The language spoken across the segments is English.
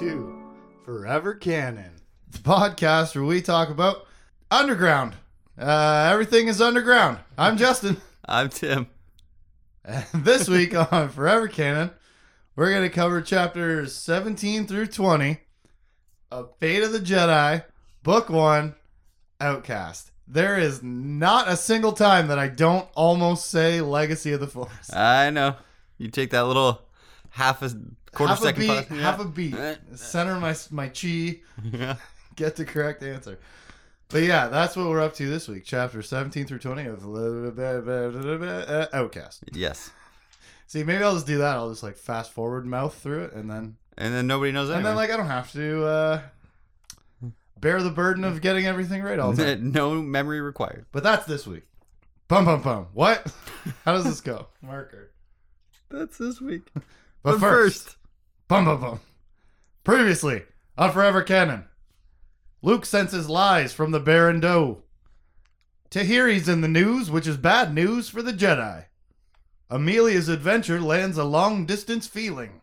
welcome to Forever Canon, the podcast where we talk about underground. Uh, everything is underground. I'm Justin. I'm Tim. And this week on Forever Canon, we're going to cover chapters 17 through 20 of Fate of the Jedi, Book 1, Outcast. There is not a single time that I don't almost say Legacy of the Force. I know. You take that little half a quarter half a beat, pause. half a beat. Center my my chi, yeah. get the correct answer. But yeah, that's what we're up to this week. Chapter 17 through 20 of uh, Outcast. Yes. See, maybe I'll just do that. I'll just like fast forward mouth through it and then And then nobody knows and anything. then like I don't have to uh bear the burden of getting everything right all the time. no memory required. But that's this week. Bum bum bum. What? How does this go? Marker. That's this week. But, But first, first, bum bum bum. Previously a Forever Canon, Luke senses lies from the Baran Do. Tahiri's in the news, which is bad news for the Jedi. Amelia's adventure lands a long distance feeling.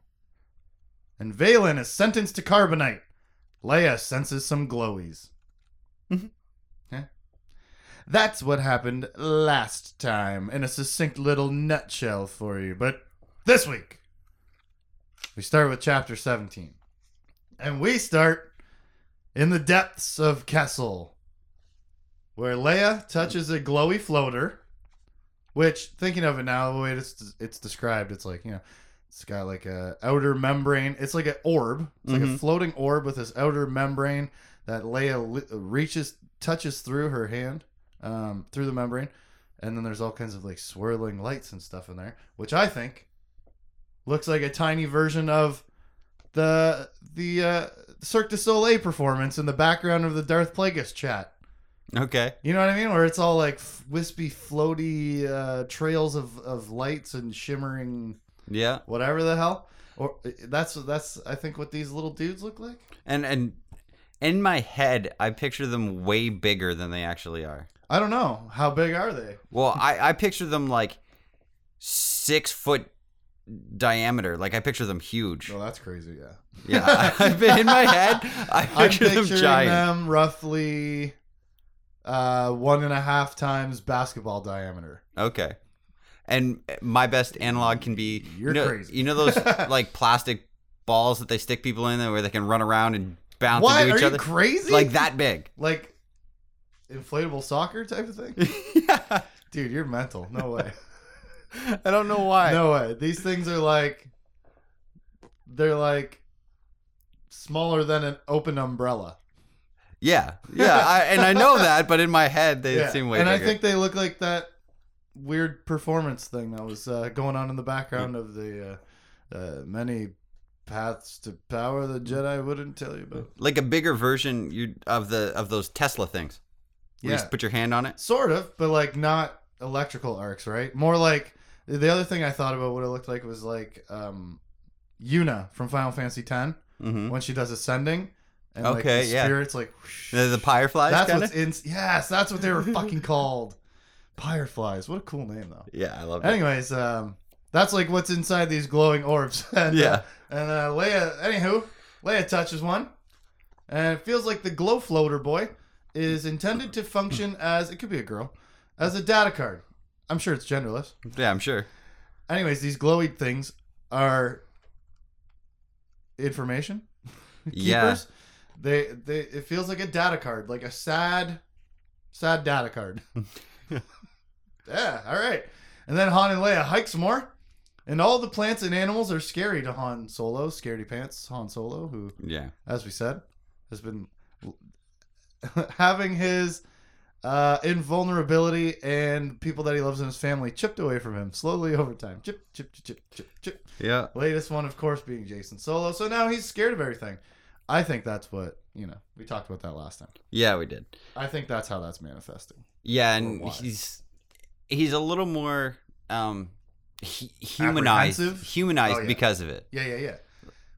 And Valin is sentenced to carbonite. Leia senses some glowies. Mm-hmm. Yeah. That's what happened last time in a succinct little nutshell for you. But this week, we start with chapter 17. And we start in the depths of Kessel, where Leia touches a glowy floater, which, thinking of it now, the way it's, it's described, it's like, you know, it's got like a outer membrane. It's like an orb. It's like a Mhm. floating orb with this outer membrane that Leia reaches, touches through her hand, um, through the membrane. And then there's all kinds of like swirling lights and stuff in there, which I think looks like a tiny version of the the uh, Cirque du Soleil performance in the background of the Darth Plagueis chat. okay. You know what I mean? Where it's all like f- wispy, floaty uh, trails of, of lights and shimmering Yeah. whatever the hell. Or that's that's I think what these little dudes look like. And and in my head, I picture them way bigger than they actually are. I don't know how big are they. Well, I, I picture them like six foot diameter. Like I picture them huge. Well, that's crazy. Yeah, Yeah, I've been in my head. I picture them giant. them roughly uh, one and a half times basketball diameter. Okay. And my best analog can be You're you know, crazy. You know those like plastic balls that they stick people in there where they can run around and bounce What into are each you other? crazy? Like that big. like inflatable soccer type of thing. yeah. Dude, you're mental. No way. I don't know why. no way. These things are like they're like smaller than an open umbrella. Yeah. Yeah. I, and I know that, but in my head they Yeah. seem way and bigger. I think they look like that weird performance thing that was uh, going on in the background of the uh, uh, many paths to power the Jedi wouldn't tell you about. like a bigger version you of the of those Tesla things. Where you Yeah. just put your hand on it. Sort of, but like not electrical arcs, right? More like the other thing I thought about what it looked like was like um Yuna from Final Fantasy X hmm when she does ascending. And like Okay, the yeah. spirits like whoosh. The, the fireflies That's kind what's in yes, that's what they were fucking called. Fireflies. What a cool name though. Yeah, I love it. Anyways, um that's like what's inside these glowing orbs. and, Yeah. Uh, and uh, Leia anywho, Leia touches one. And it feels like the glow floater boy is intended to function as it could be a girl, as a data card. I'm sure it's genderless. Yeah, I'm sure. Anyways, these glowy things are information Yeah. keepers. They they it feels like a data card, like a sad sad data card. yeah, all right. And then Han and Leia hike some more. And all the plants and animals are scary to Han Solo, scaredy pants Han Solo, who, Yeah. as we said, has been having his uh, invulnerability and people that he loves in his family chipped away from him slowly over time. Chip, chip, chip, chip, chip, chip. Yeah. Latest one, of course, being Jacen Solo. So now he's scared of everything. I think that's what you know. We talked about that last time. Yeah, we did. I think that's how that's manifesting. Yeah, and he's he's a little more um hu- humanized humanized Oh, yeah. because of it. Yeah, yeah, yeah.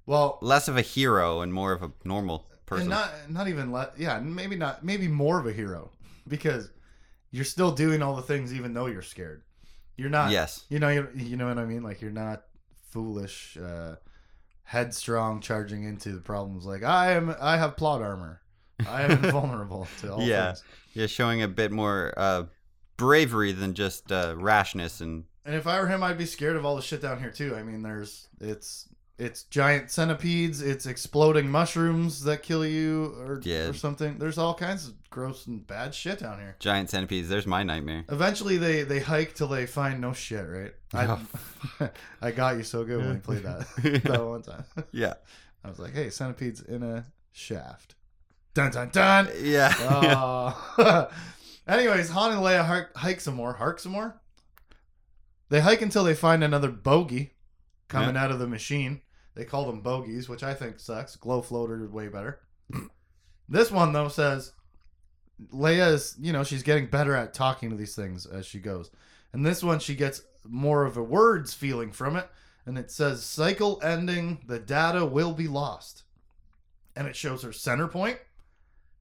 Well, Less of a hero and more of a normal person. and not not even let. Yeah, maybe not. Maybe more of a hero because you're still doing all the things even though you're scared. You're not. yes. You know. You, you know what I mean. Like you're not foolish, uh, headstrong charging into the problems. Like I am, I have plot armor. I am invulnerable to all Yeah. things. Yeah, showing a bit more uh, bravery than just uh, rashness and And if I were him, I'd be scared of all the shit down here too. I mean, there's it's it's giant centipedes, it's exploding mushrooms that kill you or Yeah. or something. There's all kinds of gross and bad shit down here. giant centipedes. There's my nightmare. Eventually, they they hike till they find no shit. Right? I I got you so good when we played that that one time. Yeah. I was like, hey, centipedes in a shaft. Dun dun dun. Yeah. Uh, anyways, Han and Leia hike, hike some more. Hark some more. They hike until they find another bogey coming out of the machine. They call them bogies, which I think sucks. Glow floater is way better. this one though says Leia is, you know, she's getting better at talking to these things as she goes. And this one she gets more of a words feeling from it, and it says cycle ending, the data will be lost. And it shows her Centerpoint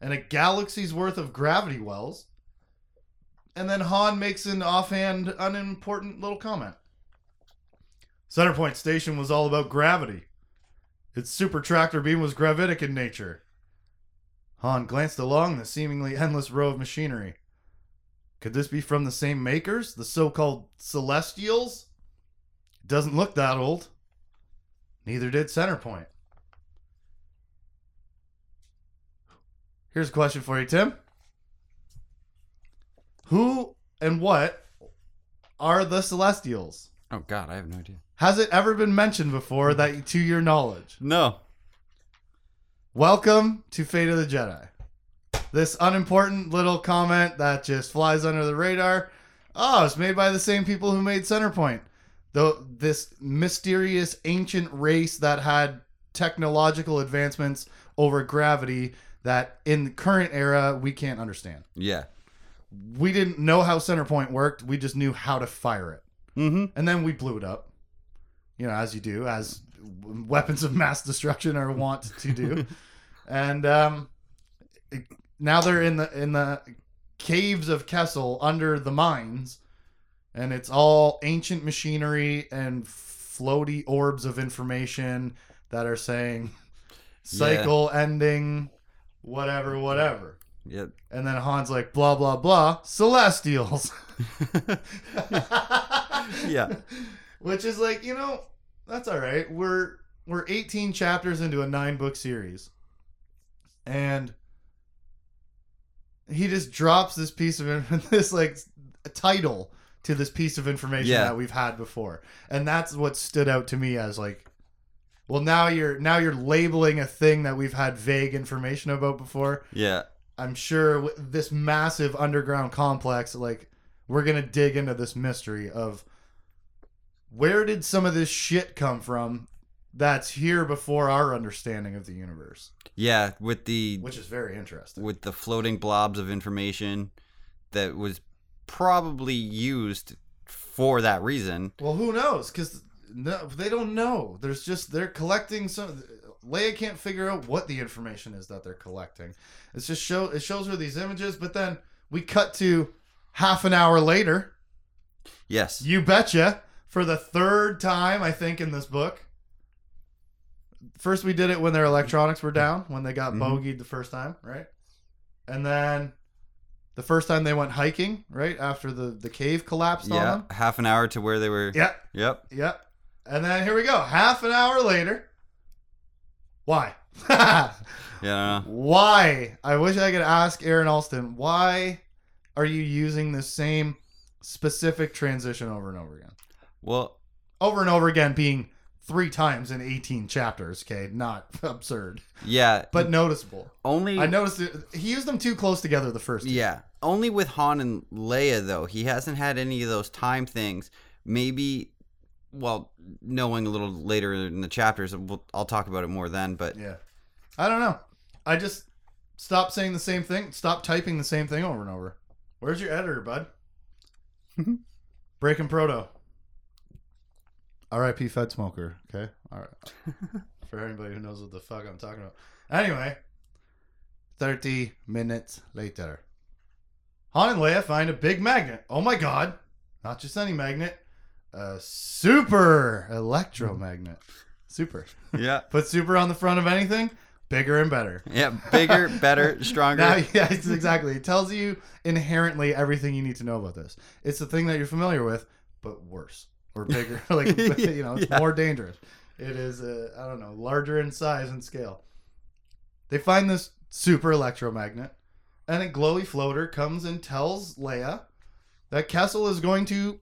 and a galaxy's worth of gravity wells. And then Han makes an offhand, unimportant little comment. Centerpoint Station was all about gravity. Its super tractor beam was gravitic in nature. Han glanced along the seemingly endless row of machinery. Could this be from the same makers, the so called Celestials? It doesn't look that old. Neither did Centerpoint. Here's a question for you, Tim. Who and what are the Celestials? Oh God, I have no idea. Has it ever been mentioned before that to your knowledge? No. Welcome to Fate of the Jedi. This unimportant little comment that just flies under the radar. Oh, it's made by the same people who made Centerpoint. Though this mysterious ancient race that had technological advancements over gravity that in the current era we can't understand. Yeah. We didn't know how Centerpoint worked. We just knew how to fire it. Mm-hmm. And then we blew it up. You know, as you do, as weapons of mass destruction are wont to do. and um, it- now they're in the in the caves of Kessel under the mines, and it's all ancient machinery and floaty orbs of information that are saying cycle ending, whatever, whatever. Yep. And then Han's like, blah blah blah, Celestials. Yeah. Which is like, you know, that's all right. We're we're 18 chapters into a nine book series. And he just drops this piece of this like title to this piece of information Yeah. that we've had before. And that's what stood out to me as like well now you're now you're labeling a thing that we've had vague information about before. Yeah. I'm sure this massive underground complex, like we're gonna dig into this mystery of where did some of this shit come from that's here before our understanding of the universe, Yeah. With the which is very interesting. with the floating blobs of information that was probably used for that reason. Well, who knows? Because no, they don't know. There's just they're collecting some. Leia can't figure out what the information is that they're collecting. It's just show it shows her these images, but then we cut to half an hour later. Yes. You betcha. For the third time, I think, in this book. First, we did it when their electronics were down, when they got Mhm. bogeyed the first time, right? And then the first time they went hiking, right? After the, the cave collapsed on Yeah. them. Half an hour to where they were. Yep, Yep. yep. And then here we go. Half an hour later. Why? Yeah. I don't know. why? I wish I could ask Aaron Alston, why are you using the same specific transition over and over again? Well, over and over again being three times in 18 chapters okay not absurd yeah. but noticeable only. i noticed it, he used them too close together the first time. Yeah. Only with Han and Leia though. He hasn't had any of those time things. Maybe. Well, knowing a little later in the chapters, we'll, I'll talk about it more then. But yeah i don't know i just stopped saying the same thing stop typing the same thing over and over where's your editor bud breaking proto rip fed smoker okay all right for anybody who knows what the fuck i'm talking about anyway 30 minutes later Han and Leia find a big magnet. Oh my god. Not just any magnet, a super electromagnet. Super. Yeah. Put super on the front of anything, bigger and better. Yeah. Bigger, better, stronger. Now, yeah, exactly. It tells you inherently everything you need to know about this. It's the thing that you're familiar with, but worse or bigger. like you know, it's Yeah. more dangerous. It is, uh, I don't know, larger in size and scale. They find this super electromagnet, and a glowy floater comes and tells Leia that Kessel is going to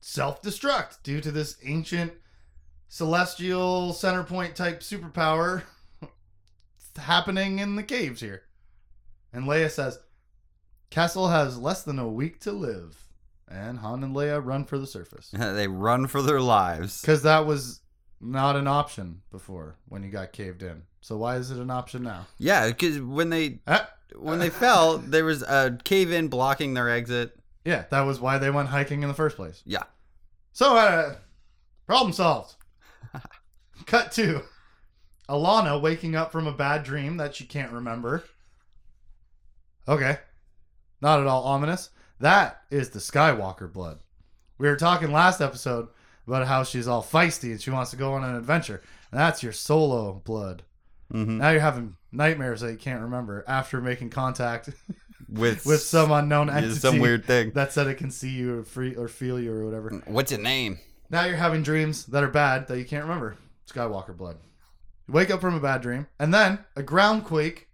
self-destruct due to this ancient celestial center point type superpower happening in the caves here. And Leia says, Kessel has less than a week to live. And Han and Leia run for the surface. they run for their lives. Because that was not an option before when you got caved in. So why is it an option now? Yeah, because when they Ah, when they fell, there was a cave in blocking their exit. yeah, that was why they went hiking in the first place. Yeah. So, uh, problem solved. Cut to Allana waking up from a bad dream that she can't remember. Okay. Not at all ominous. That is the Skywalker blood. We were talking last episode about how she's all feisty and she wants to go on an adventure. And that's your solo blood. hmm Now you're having nightmares that you can't remember after making contact With with some unknown entity some weird thing. that said it can see you or free or feel you or whatever. What's your name? Now you're having dreams that are bad that you can't remember. Skywalker blood. You wake up from a bad dream, and then a ground quake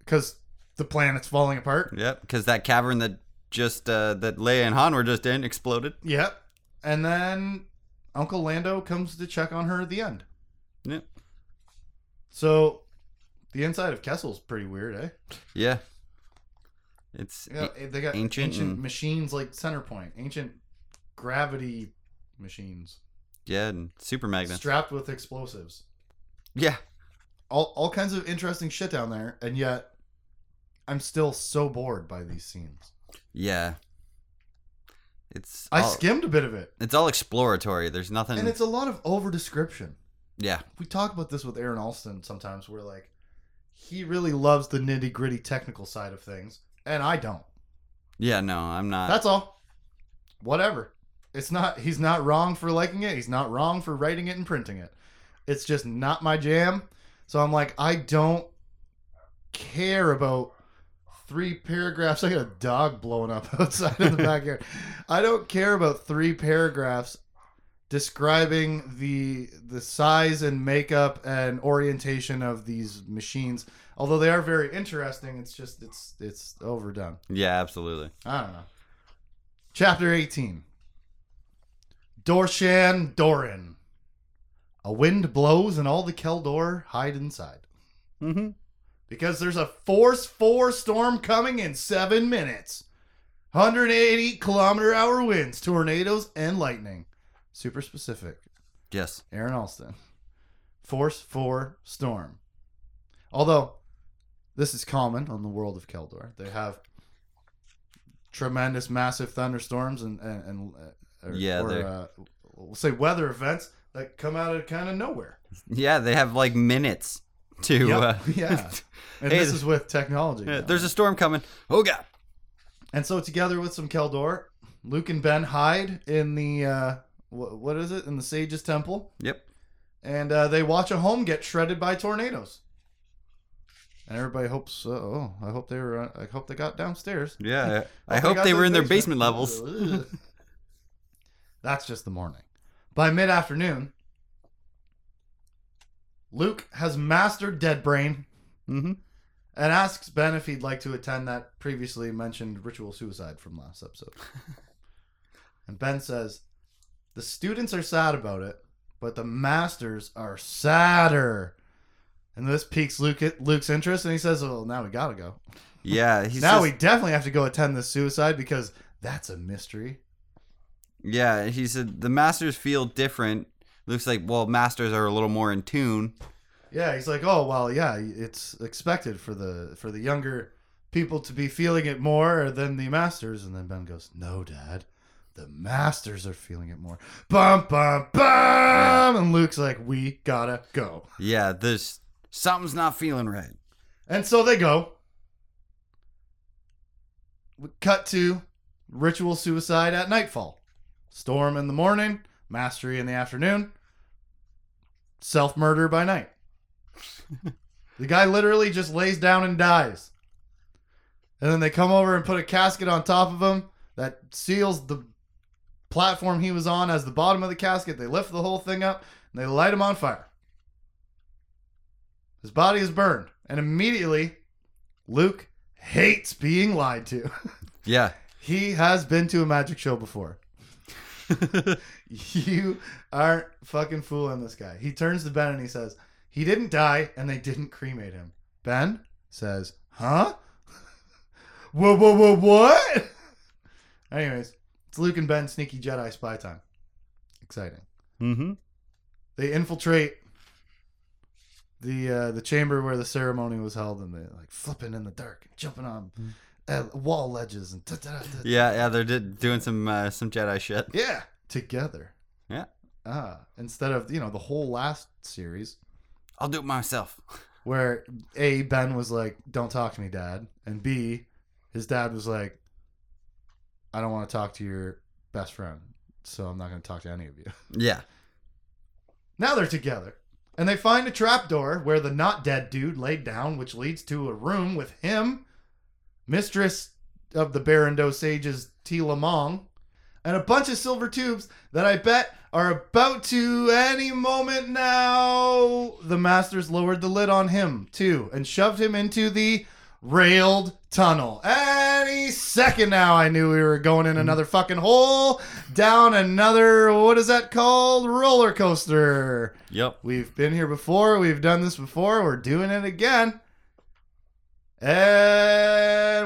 because the planet's falling apart. Yep, because that cavern that just uh, that Leia and Han were just in exploded. Yep. And then Uncle Lando comes to check on her at the end. Yep. So the inside of Kessel's pretty weird, eh? Yeah. It's Yeah, they got ancient ancient, and- machines like Centerpoint, ancient gravity machines yeah, and super magnets. strapped with explosives. yeah. all all kinds of interesting shit down there, and yet I'm still so bored by these scenes. Yeah. It's I all, skimmed a bit of it, it's all exploratory. There's nothing and it's a lot of over description. Yeah. We talk about this with Aaron Alston sometimes. Where like he really loves the nitty gritty technical side of things, and I don't. Yeah, no, I'm not. That's all. Whatever. It's not. He's not wrong for liking it. He's not wrong for writing it and printing it. It's just not my jam. So I'm like, I don't care about three paragraphs. I got a dog blowing up outside in the backyard. I don't care about three paragraphs describing the the size and makeup and orientation of these machines. Although they are very interesting, it's just it's it's overdone. yeah, absolutely. I don't know. Chapter 18 Dorshan Dorin. A wind blows and all the Kel Dor hide inside. Mm-hmm. Because there's a Force 4 storm coming in seven minutes. 180 kilometer hour winds, tornadoes, and lightning. Super specific. Yes. Aaron Alston. Force 4 storm. Although, this is common on the world of Kel Dor. They have tremendous, massive thunderstorms and, and, and uh, or, Yeah, or, uh, we'll say weather events that come out of kind of nowhere. Yeah, they have like minutes to. Yep. Uh, yeah. And Hey, this is with technology. yeah, there's a storm coming. Oh god. And so, together with some Kel Dor, Luke and Ben hide in the uh, what, what is it in the Sage's Temple, Yep. and uh, they watch a home get shredded by tornadoes. And everybody hopes. Uh, oh, I hope they were. Uh, I hope they got downstairs. Yeah. I Hope got they were in their basement levels. That's just the morning. By mid afternoon, Luke has mastered Dead Brain Mm-hmm. and asks Ben if he'd like to attend that previously mentioned ritual suicide from last episode. and Ben says, The students are sad about it, but the masters are sadder. And this piques Luke, Luke's interest, and he says, Well, now we gotta go. Yeah. He's now just- we definitely have to go attend this suicide because that's a mystery. Yeah, he said the masters feel different. Looks like well, masters are a little more in tune. Yeah, he's like, oh well, yeah, it's expected for the for the younger people to be feeling it more than the masters. And then Ben goes, no, Dad, the masters are feeling it more. Bum bum bum. And Luke's like, we gotta go. Yeah, there's something's not feeling right. And so they go. We Cut to ritual suicide at nightfall. Storm in the morning, mastery in the afternoon. self murder by night. the guy literally just lays down and dies. And then they come over and put a casket on top of him that seals the platform he was on as the bottom of the casket. They lift the whole thing up and they light him on fire. His body is burned. And immediately, Luke hates being lied to. Yeah. he has been to a magic show before. you aren't fucking fooling this guy. He turns to Ben and he says, He didn't die and they didn't cremate him. Ben says, Huh? whoa, whoa, whoa, what? Anyways, it's Luke and Ben sneaky Jedi spy time. Exciting. mm-hmm. They infiltrate the uh, the chamber where the ceremony was held and they're like flipping in the dark, and jumping on uh, wall ledges and da, da, da. Yeah, yeah, they're did, doing some uh, some Jedi shit. Yeah, together. Yeah. Ah, instead of you know the whole last series I'll do it myself. where a Ben was like, "Don't talk to me, Dad," and B, his dad was like, "I don't want to talk to your best friend, so I'm not going to talk to any of you." Yeah. Now they're together, and they find a trapdoor where the not dead dude laid down, which leads to a room with him, mistress of the Baran Do sages Tila Mong, and a bunch of silver tubes that I bet are about to any moment now. The masters lowered the lid on him too and shoved him into the railed tunnel. Any second now, I knew we were going in hmm. another fucking hole down another what is that called roller coaster. Yep. We've been here before. We've done this before. We're doing it again. And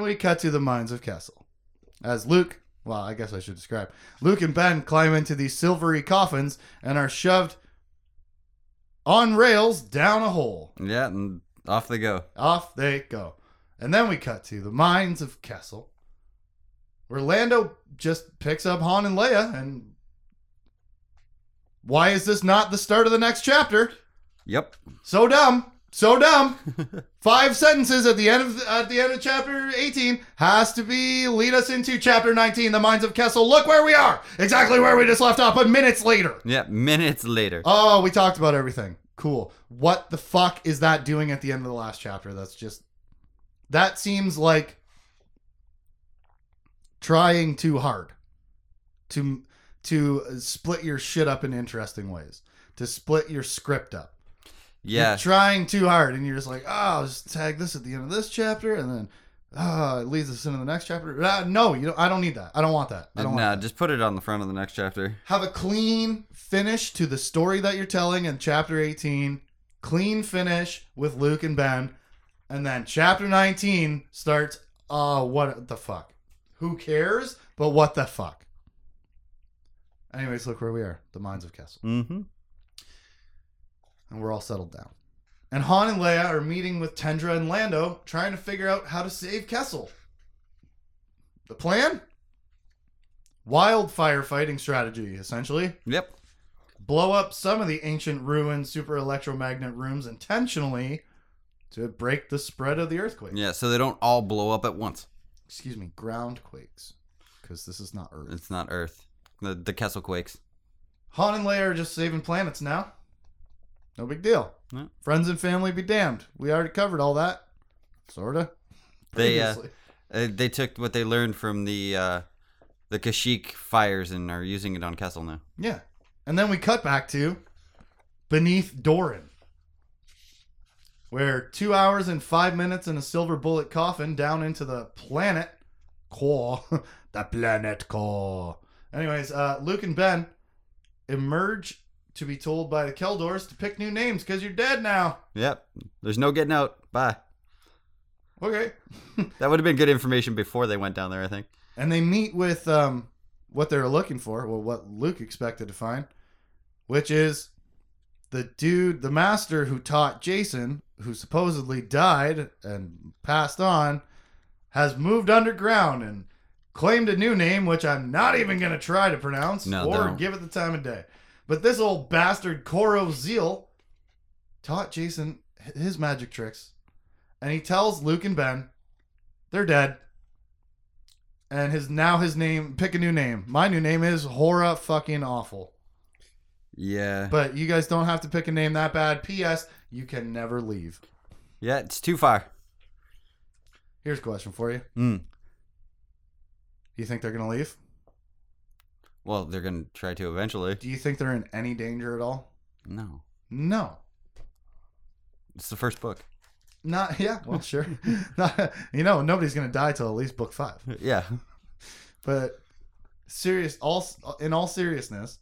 we cut to the mines of Kessel. As Luke, well, I guess I should describe. Luke and Ben climb into these silvery coffins and are shoved on rails down a hole. Yeah, and off they go. Off they go. And then we cut to the mines of Kessel, where Lando just picks up Han and Leia. And why is this not the start of the next chapter? Yep. So dumb. So dumb. Five sentences at the end of at the end of chapter 18 has to be lead us into chapter 19, the mines of Kessel. Look where we are. Exactly where we just left off, but minutes later. Yeah, minutes later. Oh, we talked about everything. Cool. What the fuck is that doing at the end of the last chapter? That's just that seems like trying too hard to to split your shit up in interesting ways. To split your script up. Yeah. You're trying too hard and you're just like, oh, I'll just tag this at the end of this chapter and then oh, it leads us into the next chapter. Ah, no, you don't, I don't need that. I don't want that. I don't want Nah, just put it on the front of the next chapter. have a clean finish to the story that you're telling in chapter 18 clean finish with luke and ben and then chapter 19 starts uh what the fuck who cares but what the fuck anyways look where we are the mines of kessel Mm-hmm. And we're all settled down and han and leia are meeting with tendra and lando trying to figure out how to save kessel the plan Wildfire fighting strategy essentially Yep. blow up some of the ancient ruined super electromagnet rooms intentionally to break the spread of the earthquake. Yeah, so they don't all blow up at once. Excuse me, ground quakes, because this is not Earth. It's not Earth. The the Kessel quakes. Han and Leia are just saving planets now. No big deal. Yeah. Friends and family be damned. We already covered all that, sorta. They, uh. Uh, they took what they learned from the uh, the Kashyyyk fires and are using it on Kessel now. yeah, and then we cut back to beneath Dorin, where two hours and five minutes in a silver bullet coffin down into the planet core, the planet core. Anyways, uh, Luke and Ben emerge to be told by the Kel Dors to pick new names because you're dead now. Yep. There's no getting out. Bye. Okay. That would have been good information before they went down there, I think. and they meet with um, what they're looking for, well, what Luke expected to find, which is the dude, the master who taught Jacen, who supposedly died and passed on, has moved underground and claimed a new name, which I'm not even going to try to pronounce No, or don't. give it the time of day. But this old bastard, Koro Zeal, taught Jacen his magic tricks. And he tells Luke and Ben they're dead. And his now his name pick a new name. My new name is Hora fucking awful. Yeah. But you guys don't have to pick a name that bad. P.S. You can never leave. Yeah, it's too far. Here's a question for you. Mm. Do you think they're gonna leave? Well, they're gonna try to eventually. Do you think they're in any danger at all? No, No. it's the first book. Not yeah. Well, sure. Not, you know, nobody's gonna die till at least book five. Yeah. But serious, all in all seriousness,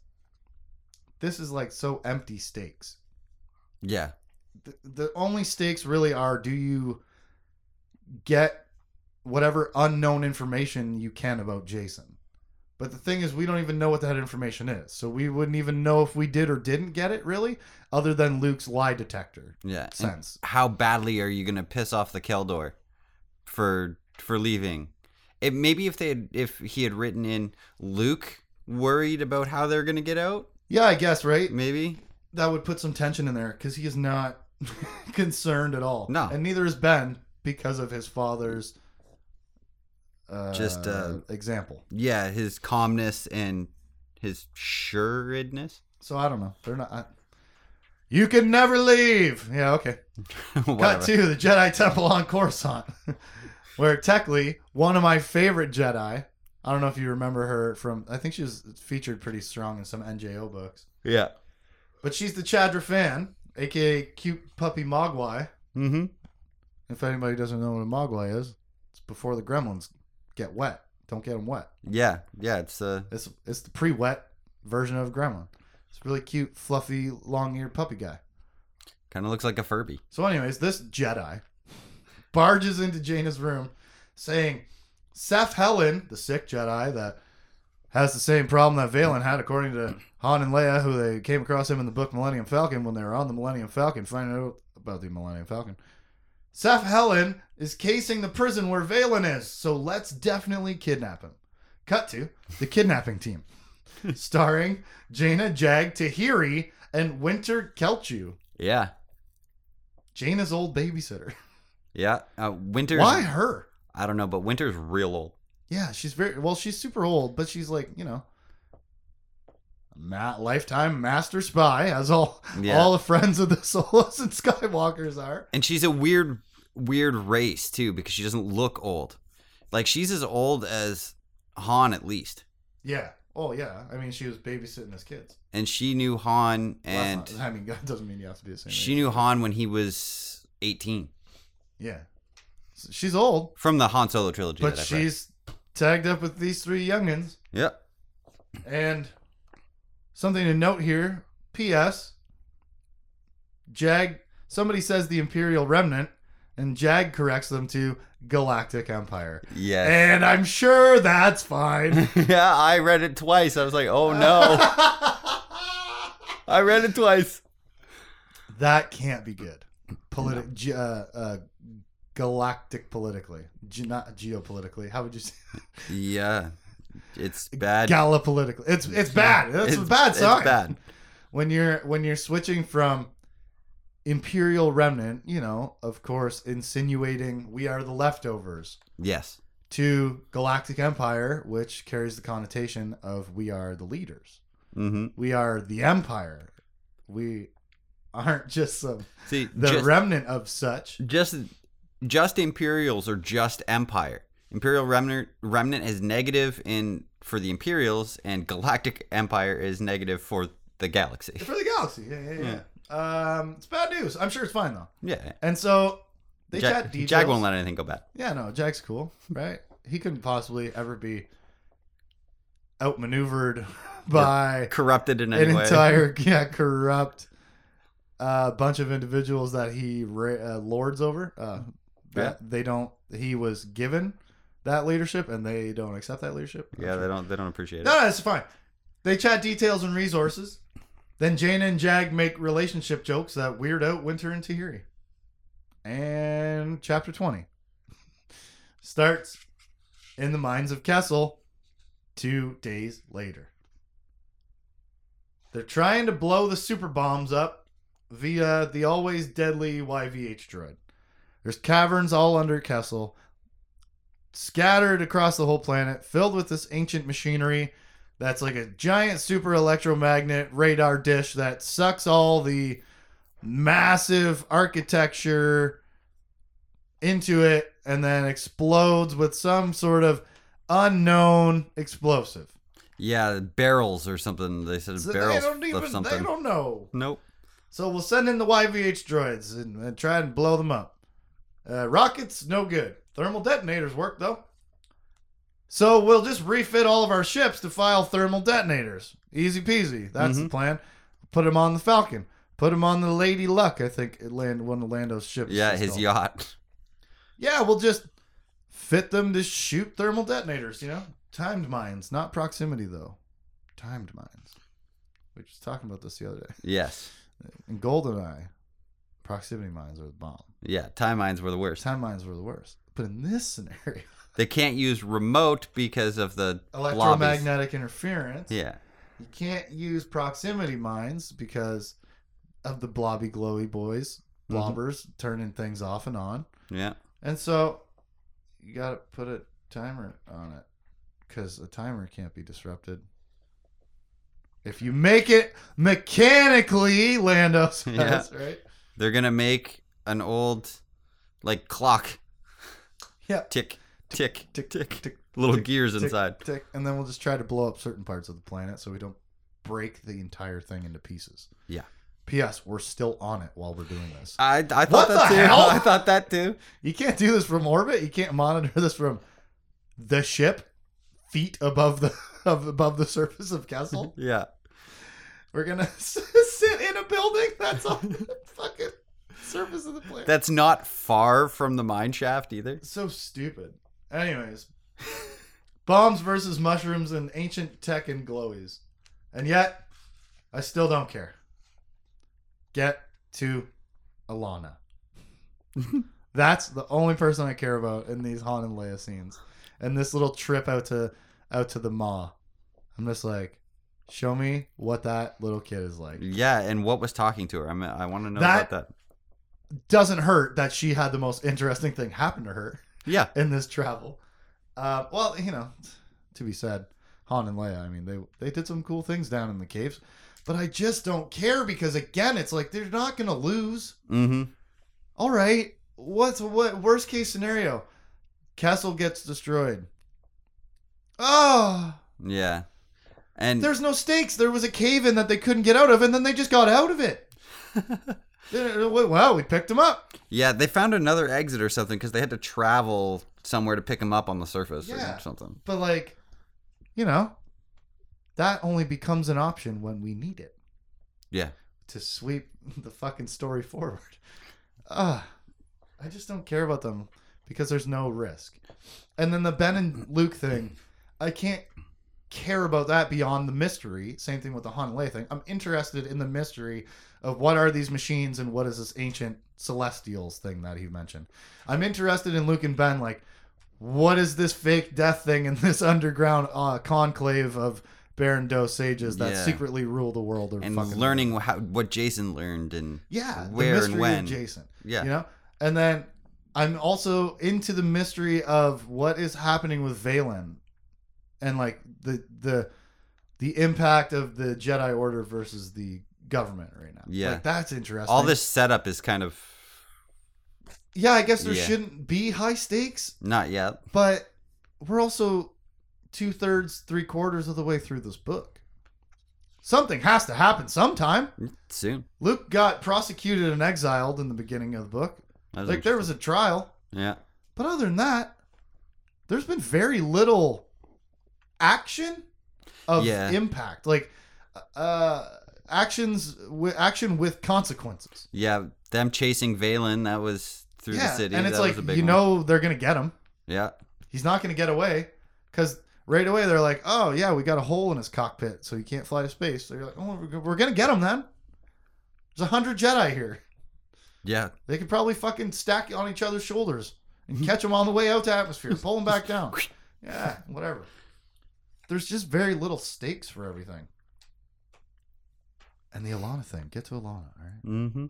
this is like so empty stakes. Yeah. The, the only stakes really are: do you get whatever unknown information you can about Jacen? But the thing is, we don't even know what that information is, so we wouldn't even know if we did or didn't get it, really, other than Luke's lie detector Yeah. And sense. how badly are you gonna piss off the Kel Dor for for leaving? It maybe if they had if he had written in Luke worried about how they're gonna get out, Yeah, I guess right. maybe. that would put some tension in there because he is not concerned at all. No. and neither is Ben because of his father's uh, Just, uh, example. Yeah, his calmness and his suredness. So I don't know. They're not. I, you can never leave. Yeah, okay. Cut to the Jedi Temple on Coruscant, where Tekli, one of my favorite Jedi. I don't know if you remember her from. I think she was featured pretty strong in some NJO books. Yeah. But she's the Chadra fan, aka cute puppy Mogwai. Mm-hmm. If anybody doesn't know what a Mogwai is, it's before the gremlins get wet. Don't get them wet. Yeah. Yeah. It's uh. It's it's the pre-wet version of gremlin. It's a really cute, fluffy, long-eared puppy guy. Kind of looks like a Furby. So, anyways, this Jedi barges into Jaina's room, saying, "Seff Hellin, the sick Jedi that has the same problem that Valin had, according to Han and Leia, who they came across him in the book Millennium Falcon when they were on the Millennium Falcon, finding out about the Millennium Falcon." Seff Hellin is casing the prison where Valin is, so let's definitely kidnap him. Cut to the kidnapping team, starring Jaina Jag Tahiri and Winter Celchu, Yeah. Jaina's old babysitter. Yeah. Uh, Winter's. Why her? I don't know, but Winter's real old. Yeah, she's very well. She's super old, but she's like you know, ma- lifetime master spy, as all Yeah. all the friends of the Solos and Skywalkers are. And she's a weird, weird race too because she doesn't look old. Like she's as old as Han at least, Yeah. Oh yeah. I mean, she was babysitting his kids. and she knew Han, Well, and not- I mean, that doesn't mean you have to be the same. she age. knew Han when he was eighteen Yeah. So she's old, from the Han Solo trilogy. but read. she's tagged up with these three youngins. Yep. And something to note here P.S. Jag, somebody says the Imperial Remnant, and Jag corrects them to Galactic Empire. Yes. And I'm sure that's fine. yeah, I read it twice. I was like, oh no, I read it twice. that can't be good. Politic, ge- uh, uh, galactic politically, ge- not geopolitically. How would you say? Yeah, it's bad. Gala politically. It's it's bad. That's a It's- bad sign. It's bad. when you're when you're switching from imperial remnant you know of course insinuating we are the leftovers Yes. to galactic empire which carries the connotation of we are the leaders Mm-hmm. we are the empire we aren't just some See, the just, remnant of such just just Imperials or just Empire. Imperial remnant remnant is negative in for the Imperials, and Galactic Empire is negative for the galaxy. for the galaxy yeah yeah yeah, um it's bad news i'm sure it's fine though Yeah. and so they Jag, chat details Jag won't let anything go bad. Yeah, no, Jack's cool, right? He couldn't possibly ever be outmaneuvered by Corrupted in an way. entire yeah corrupt uh, bunch of individuals that he ra- uh, lords over. Uh, that they don't. He was given that leadership, and they don't accept that leadership. yeah, they don't they don't appreciate it. No, no, it's fine. They chat details and resources. Then Jaina and Jag make relationship jokes that weird out Winter and Tahiri. And chapter 20 starts in the mines of Kessel two days later. They're trying to blow the super bombs up via the always deadly YVH droid. There's caverns all under Kessel, scattered across the whole planet, filled with this ancient machinery that's like a giant super electromagnet radar dish that sucks all the massive architecture into it and then explodes with some sort of unknown explosive. Yeah, barrels or something. They said So barrels they don't even they don't know. Nope. So we'll send in the YVH droids and, and try and blow them up. Uh, rockets, no good. Thermal detonators work though. So we'll just refit all of our ships to file thermal detonators. Easy peasy. That's the Mhm. plan. Put them on the Falcon. Put them on the Lady Luck. I think it land one of Lando's ships. Yeah, his called. yacht. Yeah, we'll just fit them to shoot thermal detonators. You know, timed mines, not proximity though. Timed mines. We were just talking about this the other day. Yes. In GoldenEye, proximity mines are the bomb. Yeah, time mines were the worst. Time mines were the worst. But in this scenario, They can't use remote because of the electromagnetic interference, Yeah. you can't use proximity mines because of the blobby glowy boys, Mm-hmm. blobbers turning things off and on. Yeah. And so you got to put a timer on it because a timer can't be disrupted. If you make it mechanically, Lando says, right? They're gonna make an old like clock. Yeah. Tick, tick, Tick, tick, tick, Little tick, gears tick, inside. tick, and then we'll just try to blow up certain parts of the planet so we don't break the entire thing into pieces. Yeah. P.S. We're still on it while we're doing this. I, I thought What that too. hell? I thought that too. You can't do this from orbit. You can't monitor this from the ship, feet above the of above the surface of Kessel. Yeah. We're gonna sit in a building that's the fucking surface of the planet. That's not far from the mine shaft either. so stupid. Anyways, bombs versus mushrooms and ancient tech and glowies, and yet I still don't care. Get to Allana. That's the only person I care about in these Han and Leia scenes, and this little trip out to out to the Maw. I'm just like, show me what that little kid is like. Yeah, and what was talking to her? I mean, I want to know That- about that. Doesn't hurt that she had the most interesting thing happen to her. Yeah. in this travel. Uh, well, you know, to be said, Han and Leia. I mean, they they did some cool things down in the caves, but I just don't care because again, it's like they're not gonna lose. Mm-hmm. All right, what's what worst case scenario? Castle gets destroyed. Oh, Yeah. And there's no stakes. There was a cave in that they couldn't get out of, and then they just got out of it. Uh, well, we picked them up. yeah, they found another exit or something because they had to travel somewhere to pick him up on the surface Yeah. or something. But like, you know, that only becomes an option when we need it. Yeah. to sweep the fucking story forward. Ah, I just don't care about them because there's no risk. And then the Ben and Luke thing, I can't care about that beyond the mystery. Same thing with the Han Leia thing. I'm interested in the mystery of what are these machines and what is this ancient celestials thing that he mentioned. I'm interested in Luke and Ben, like, what is this fake death thing in this underground uh, conclave of Baran Do sages that Yeah. secretly rule the world? Or And learning how, what Jacen learned and yeah, where and when. Jacen. yeah. You know? And then I'm also into the mystery of what is happening with Valin and like the the the impact of the Jedi Order versus the government right now. Yeah. Like that's interesting. All this setup is kind of Yeah, I guess there Yeah. shouldn't be high stakes, not yet. but we're also two thirds, three quarters of the way through this book. Something has to happen sometime. Soon. Luke got prosecuted and exiled in the beginning of the book. Like there was a trial. Yeah. But other than that, there's been very little action of Yeah. impact. Like uh actions with action with consequences. Yeah. Them chasing Valin, that was through yeah, the city. and it's that like was a big you one. know they're gonna get him. Yeah. He's not gonna get away because right away they're like, oh yeah, we got a hole in his cockpit, so he can't fly to space. So you're like, oh, we're- we're gonna get him then. There's a hundred Jedi here. Yeah. They could probably fucking stack on each other's shoulders and catch them on the way out to atmosphere, pull them back down. Yeah, whatever. There's just very little stakes for everything. And the Allana thing. Get to Allana, all right? Mm-hmm.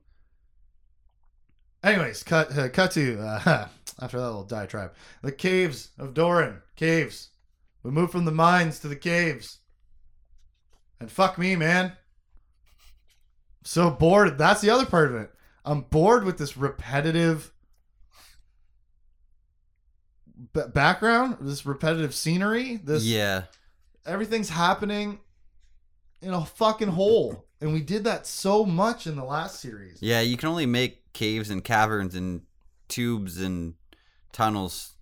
Anyways, cut uh, cut to uh, after that little diatribe. The caves of Dorin. Caves. We move from the mines to the caves. And fuck me, man. So bored. That's the other part of it. I'm bored with this repetitive b- background, this repetitive scenery. This yeah. everything's happening in a fucking hole, and we did that so much in the last series. Yeah, you can only make caves and caverns and tubes and tunnels.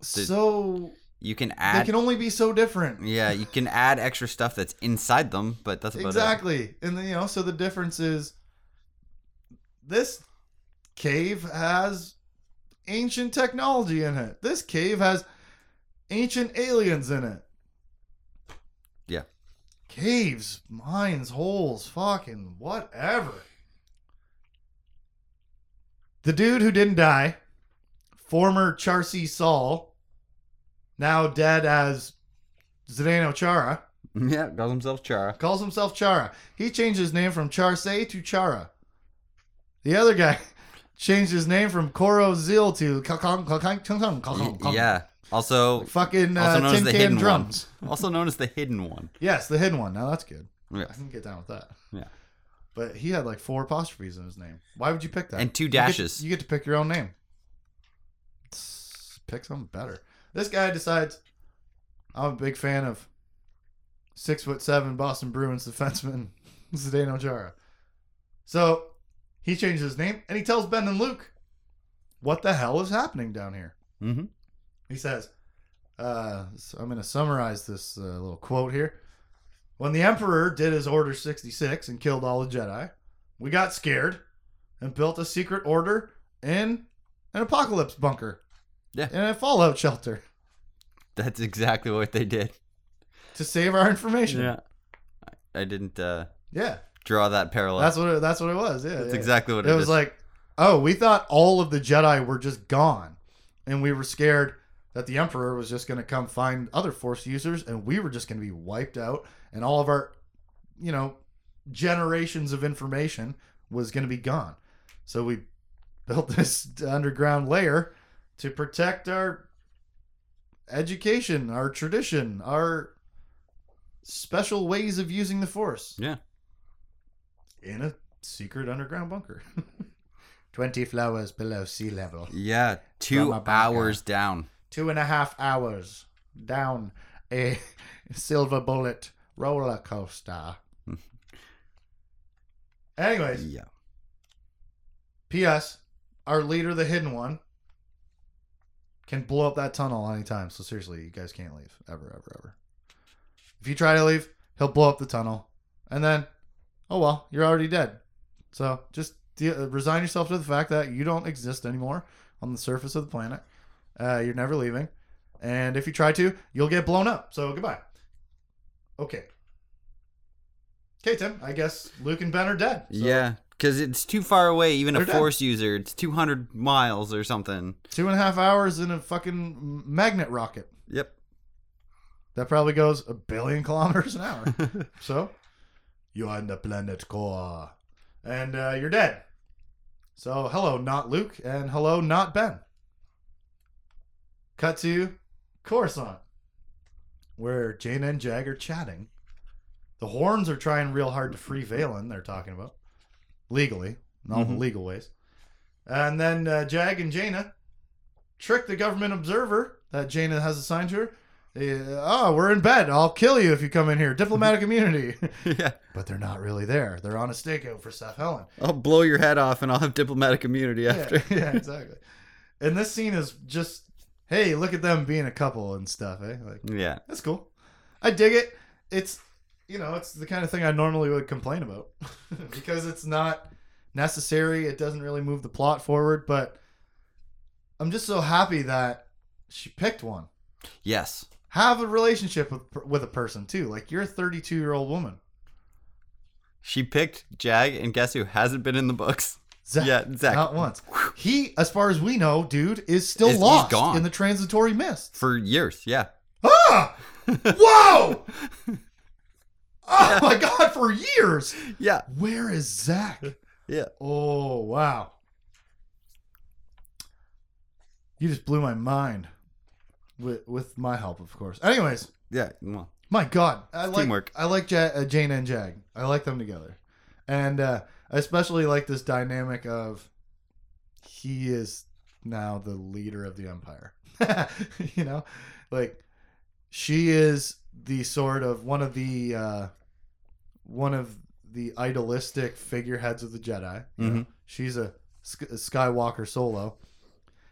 So You can add. they can only be so different. Yeah, you can add extra stuff that's inside them, but that's about it. Exactly. And then, you know, so the difference is this cave has ancient technology in it. This cave has ancient aliens in it. Caves, mines, holes, fucking whatever. The dude who didn't die, former Charcy Saul, now dead as Zdeno Chara. Yeah, calls himself Chara. Calls himself Chara. He changed his name from Charsay to Chara. The other guy changed his name from Koro Zil to Kakong Kakong Kakong Kakong. Yeah. Also, Fucking also uh, known as tin the can hidden drums. one. Also known as the hidden one. Yes, the hidden one. Now that's good. Yeah. I can get down with that. Yeah. But he had like four apostrophes in his name. Why would you pick that? And two You get- dashes. You get, to pick your own name. Pick something better. This guy decides I'm a big fan of six foot seven Boston Bruins defenseman Zdeno Chara. So he changes his name and he tells Ben and Luke what the hell is happening down here. Mm-hmm. He says, uh, so I'm going to summarize this uh, little quote here. When the Emperor did his Order 66 and killed all the Jedi, we got scared and built a secret order in an apocalypse bunker. Yeah. In a fallout shelter That's exactly what they did. to save our information. Yeah. I I didn't uh, Yeah. draw that parallel. That's what it, that's what it was. Yeah. That's yeah. exactly what it, was. it was like, oh, we thought all of the Jedi were just gone, and we were scared that the Emperor was just going to come find other Force users, and we were just going to be wiped out, and all of our, you know, generations of information was going to be gone. So we built this underground layer to protect our education, our tradition, our special ways of using the Force Yeah. in a secret underground bunker. 20 flowers below sea level. Yeah. Two bunker. hours down. Two and a half hours down a silver bullet roller coaster. Anyways, Yeah. P.S. Our leader, the hidden one, can blow up that tunnel anytime. So seriously, you guys can't leave. Ever, ever, ever. If you try to leave, he'll blow up the tunnel. And then, oh well, you're already dead. So just de- resign yourself to the fact that you don't exist anymore on the surface of the planet. Uh, you're never leaving. And if you try to, you'll get blown up. So goodbye. Okay. Okay, Tim. I guess Luke and Ben are dead. So Yeah. Because it's too far away. Even a They're dead. force user, it's 200 miles or something. Two and a half hours in a fucking magnet rocket. Yep. That probably goes a billion kilometers an hour. so, you're on the planet core. And uh, you're dead. So, hello, not Luke, and hello, not Ben. Cut to Coruscant, where Jaina and Jag are chatting. The horns are trying real hard to free Valin, they're talking about. Legally, in all the Mhm. legal ways. And then uh, Jag and Jaina trick the government observer that Jaina has assigned to her. Uh, oh, we're in bed. I'll kill you if you come in here. Diplomatic immunity. yeah. but they're not really there. They're on a stakeout for Seff Hellin. I'll blow your head off and I'll have diplomatic immunity after. Yeah, yeah, exactly. And this scene is just, hey, look at them being a couple and stuff. Eh? Like yeah. that's cool. I dig it. It's, you know, it's the kind of thing I normally would complain about because it's not necessary. It doesn't really move the plot forward. But I'm just so happy that she picked one. Yes. Have a relationship with with a person too. Like you're a 32 year old woman. She picked Jag, and guess who hasn't been in the books? Zach, Yeah, Zach. Not once. He, as far as we know, dude, is still Is- lost gone. in the transitory mist. For years, yeah. Ah! Whoa! Oh my god, for years. Yeah. Where is Zach? Yeah. Oh wow. You just blew my mind. With with my help, of course. Anyways, Yeah. Well, My God, I like teamwork. I like ja- uh, Jaina and Jag. I like them together, and uh, I especially like this dynamic of he is now the leader of the empire. you know, like she is the sort of one of the uh, one of the idealistic figureheads of the Jedi. Mhm. She's a, a Skywalker solo,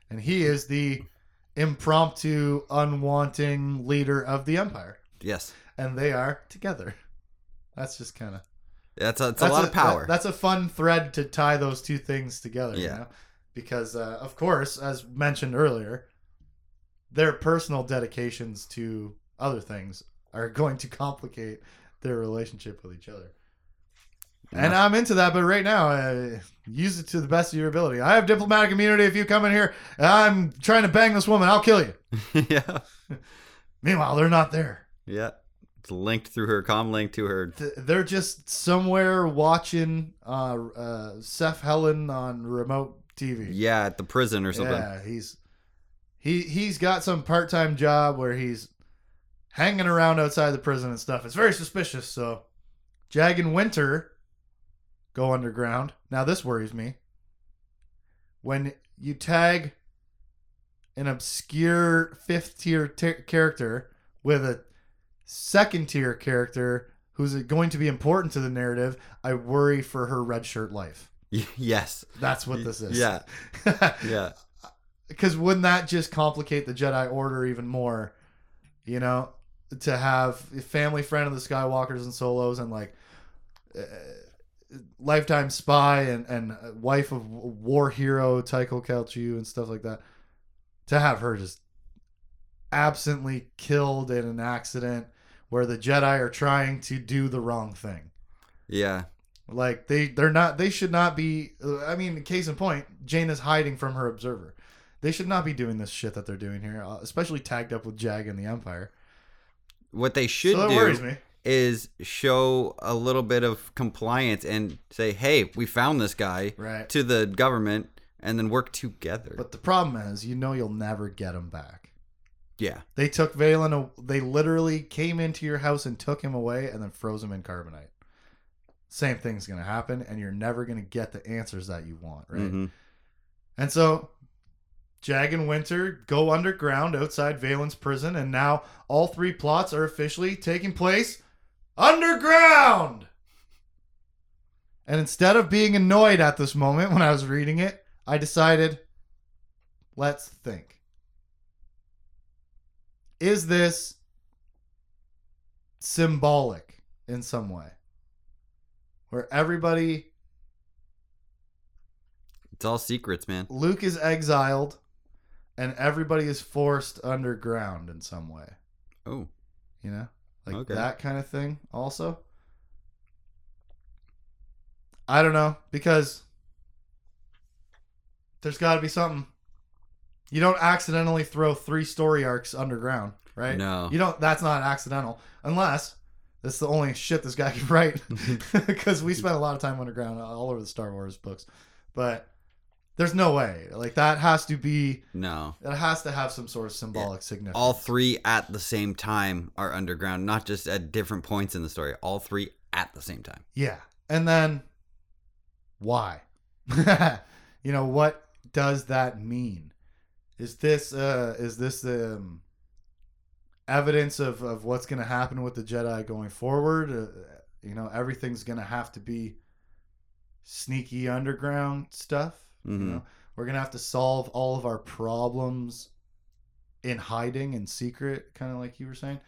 and he is the impromptu, unwanting leader of the empire Yes, and they are together. That's just kind of that's a, it's a lot of power. that's a fun thread to tie those two things together. You Yeah. know? Because uh, of course, as mentioned earlier, their personal dedications to other things are going to complicate their relationship with each other. And I'm into that, but right now, uh, use it to the best of your ability. I have diplomatic immunity. If you come in here, I'm trying to bang this woman. I'll kill you. yeah, Meanwhile, they're not there. yeah. It's linked through her com link to her. Th- they're just somewhere watching uh, uh, Seff Hellin on remote TV. Yeah, at the prison or something. Yeah, he's he he's got some part time job where he's hanging around outside the prison and stuff. It's very suspicious. So, Jag and Winter go underground. Now this worries me. When you tag an obscure fifth tier t- character with a second tier character who's going to be important to the narrative, I worry for her red shirt life. yes. That's what this is. Yeah. Yeah. because wouldn't that just complicate the Jedi Order even more? You know, to have a family friend of the Skywalkers and Solos and like uh, lifetime spy and and wife of war hero Tycho Celchu and stuff like that. To have her just absently killed in an accident where the Jedi are trying to do the wrong thing. Yeah. Like they they're not they should not be uh, I mean case in point Jaina is hiding from her observer. They should not be doing this shit that they're doing here, uh, especially tagged up with Jag and the Empire. What they should so do is show a little bit of compliance and say, "Hey, we found this guy," Right. to the government, and then work together. But the problem is, you know, you'll never get him back. Yeah. They took Valin. They literally came into your house and took him away, and then froze him in carbonite. Same thing's gonna happen, and you're never gonna get the answers that you want, right? Mhm. And so Jag and Winter go underground outside Valin's prison, and now all three plots are officially taking place underground. And instead of being annoyed at this moment when I was reading it, I decided, let's think. Is this symbolic in some way? Where everybody It's all secrets, man. Luke is exiled and everybody is forced underground in some way. Oh. You know? Like Okay. that kind of thing also. I don't know because there's got to be something. You don't accidentally throw three story arcs underground, right? No. You don't that's not accidental unless that's the only shit this guy can write because we spent a lot of time underground all over the Star Wars books. But there's no way. Like that has to be No. it has to have some sort of symbolic significance. All three at the same time are underground, not just at different points in the story. All three at the same time. Yeah. And then why? you know, what does that mean? Is this uh is this um evidence of of what's going to happen with the Jedi going forward? Uh, you know, everything's going to have to be sneaky underground stuff, you Mhm. know. We're going to have to solve all of our problems in hiding and secret, kind of like you were saying.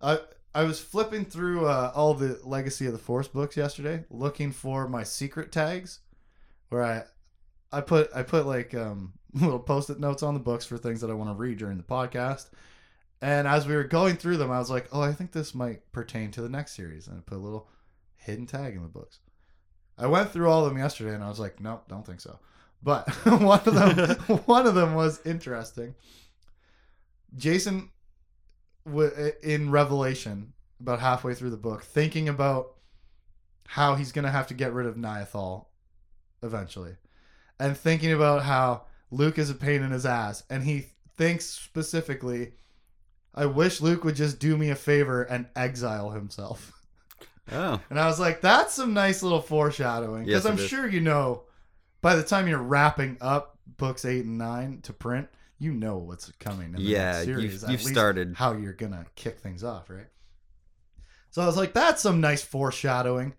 I I was flipping through uh, all the Legacy of the Force books yesterday, looking for my secret tags, where I I put I put like um, little post-it notes on the books for things that I want to read during the podcast. And as we were going through them, I was like, "Oh, I think this might pertain to the next series," and I put a little hidden tag in the books. I went through all of them yesterday, and I was like, "Nope, don't think so." But one of them, one of them was interesting. Jacen in Revelation, about halfway through the book, thinking about how he's going to have to get rid of Niathal eventually, and thinking about how Luke is a pain in his ass, and he thinks specifically I wish Luke would just do me a favor and exile himself. Oh, And I was like, that's some nice little foreshadowing. Because Yes, I'm sure you know, by the time you're wrapping up books eight and nine to print, you know what's coming. In the yeah. You've, series, you've least started. how you're gonna kick things off, right? So I was like, that's some nice foreshadowing.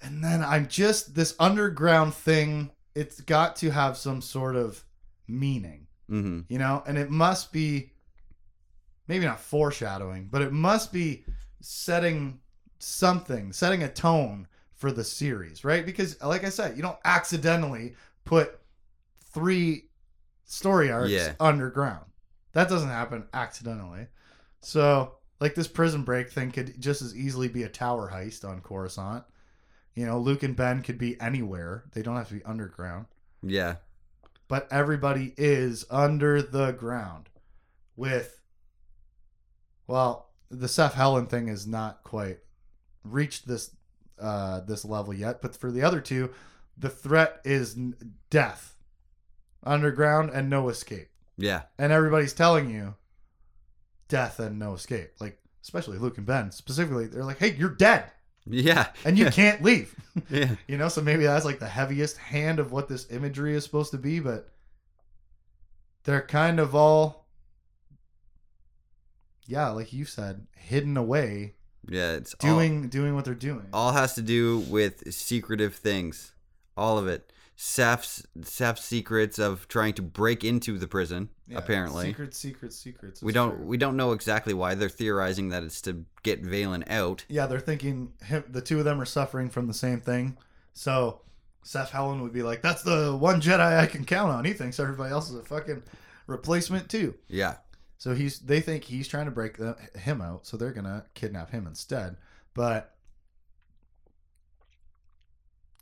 And then I'm just this underground thing. It's got to have some sort of meaning hmm you know? And it must be maybe not foreshadowing but it must be setting something setting a tone for the series right? Because like i said you don't accidentally put three story arcs Yeah. underground. That doesn't happen accidentally. So like this prison break thing could just as easily be a tower heist on coruscant you know luke and ben could be anywhere. They don't have to be underground. Yeah. but everybody is under the ground with well the Seff Hellin thing is not quite reached this uh this level yet. But for the other two the threat is death. Underground and no escape. Yeah. and everybody's telling you death and no escape. Like especially Luke and Ben specifically. They're like hey you're dead Yeah. and you can't leave Yeah. you know, so maybe that's like the heaviest hand of what this imagery is supposed to be, but they're kind of all, yeah, like you said, hidden away, Yeah. It's all- doing doing what they're doing. all has to do with secretive things. All of it. Seth's Seth's secrets of trying to break into the prison. Yeah, apparently, secrets, secrets, secrets. we don't true. we don't know exactly why they're theorizing that it's to get Valin out. Yeah, they're thinking him, the two of them are suffering from the same thing. So Seff Hellin would be like, "That's the one Jedi I can count on." He thinks everybody else is a fucking replacement too. Yeah, So he's they think he's trying to break the, him out, so they're gonna kidnap him instead. But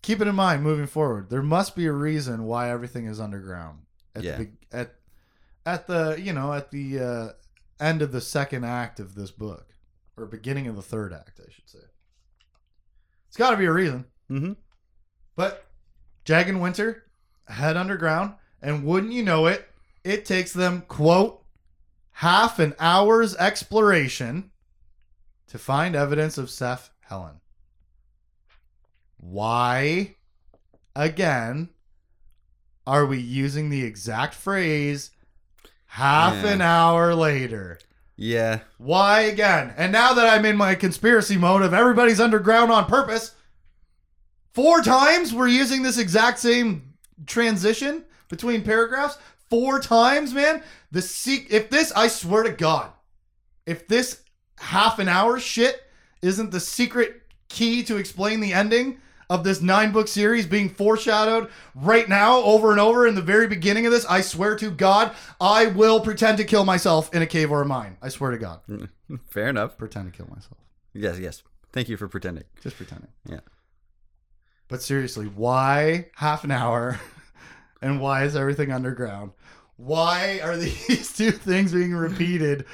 keep it in mind moving forward, there must be a reason why everything is underground. At Yeah. the at at the you know at the uh, end of the second act of this book, or beginning of the third act, I should say. It's got to be a reason. mm-hmm. But Jag and Winter head underground, and wouldn't you know it, it takes them, quote, half an hour's exploration to find evidence of Seff Hellin. Why, again, are we using the exact phrase half Yeah. an hour later? yeah, Why again? And now that I'm in my conspiracy mode of everybody's underground on purpose, four times we're using this exact same transition between paragraphs. Four times, man. The se- if this, I swear to God, if this half an hour shit isn't the secret key to explain the ending of this nine book series being foreshadowed right now over and over in the very beginning of this, I swear to God, I will pretend to kill myself in a cave or a mine. I swear to God. fair enough. Pretend to kill myself. Yes, yes. Thank you for pretending. Just pretending. Yeah. But seriously, why half an hour? And why is everything underground? Why are these two things being repeated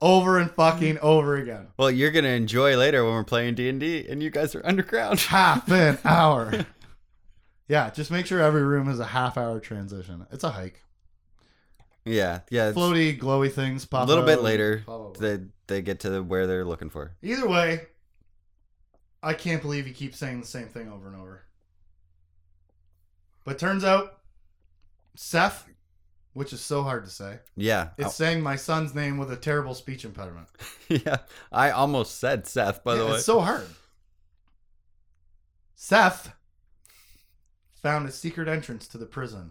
over and fucking over again? Well, you're gonna enjoy later when we're playing D and D, and you guys are underground. Half an hour. Yeah, just make sure every room is a half hour transition. It's a hike. yeah, yeah. Floaty, glowy things pop. a little bit later, they they get to where they're looking for. Either way, I can't believe he keeps saying the same thing over and over. But turns out, Seth, which is so hard to say, Yeah, it's saying my son's name with a terrible speech impediment. yeah. I almost said Seth, by the way. It's so hard. Seth found a secret entrance to the prison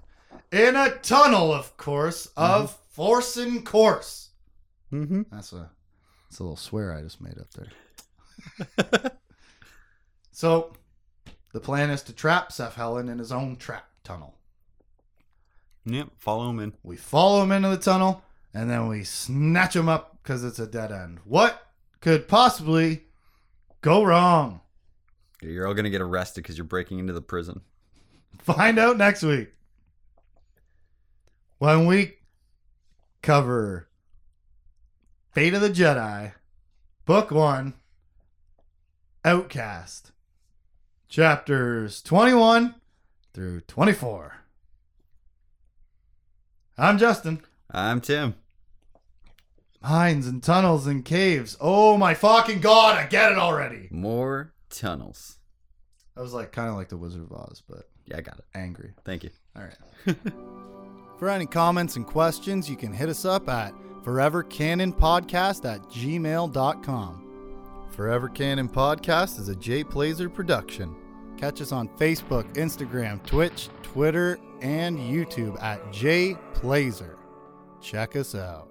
in a tunnel, of course, of force and course. mm-hmm. That's a that's a little swear I just made up there. so, the plan is to trap Seff Hellin in his own trap tunnel. Yep. Follow him in. We follow him into the tunnel, and then we snatch him up because it's a dead end. What could possibly go wrong? You're all gonna get arrested because you're breaking into the prison. Find out next week when we cover Fate of the Jedi, Book One, Outcast, chapters 21 through 24. I'm Justin. I'm Tim. Mines and tunnels and caves. Oh my fucking god, I get it already. More tunnels. I was like kind of like the Wizard of Oz, but Yeah, I got it. angry. Thank you. All right. For any comments and questions, you can hit us up at forevercanonpodcast at gmail.com. Forever Canon Podcast is a Jay Plazer production. Catch us on Facebook, Instagram, Twitch, Twitter, and YouTube at Jay Plazer. Check us out.